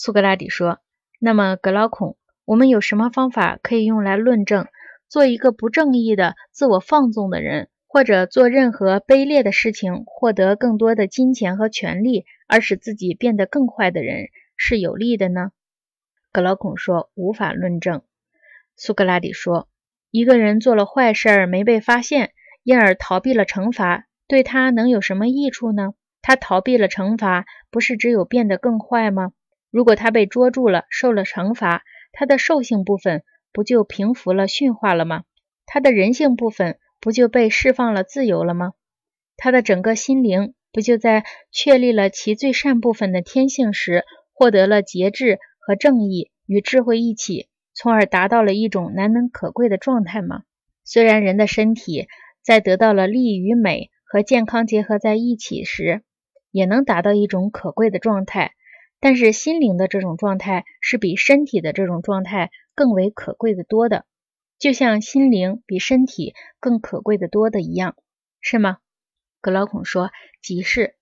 苏格拉底说：“那么，格劳孔，我们有什么方法可以用来论证，做一个不正义的、自我放纵的人，或者做任何卑劣的事情，获得更多的金钱和权利，而使自己变得更坏的人，是有利的呢？”格劳孔说：“无法论证。”苏格拉底说：“一个人做了坏事儿没被发现，因而逃避了惩罚，对他能有什么益处呢？他逃避了惩罚，不是只有变得更坏吗？如果他被捉住了，受了惩罚，他的兽性部分不就平服了、驯化了吗？他的人性部分不就被释放了、自由了吗？他的整个心灵不就在确立了其最善部分的天性时，获得了节制和正义与智慧一起？”从而达到了一种难能可贵的状态吗？虽然人的身体在得到了利与美和健康结合在一起时，也能达到一种可贵的状态，但是心灵的这种状态是比身体的这种状态更为可贵的多的，就像心灵比身体更可贵的多的一样，是吗？格劳孔说：“即是。”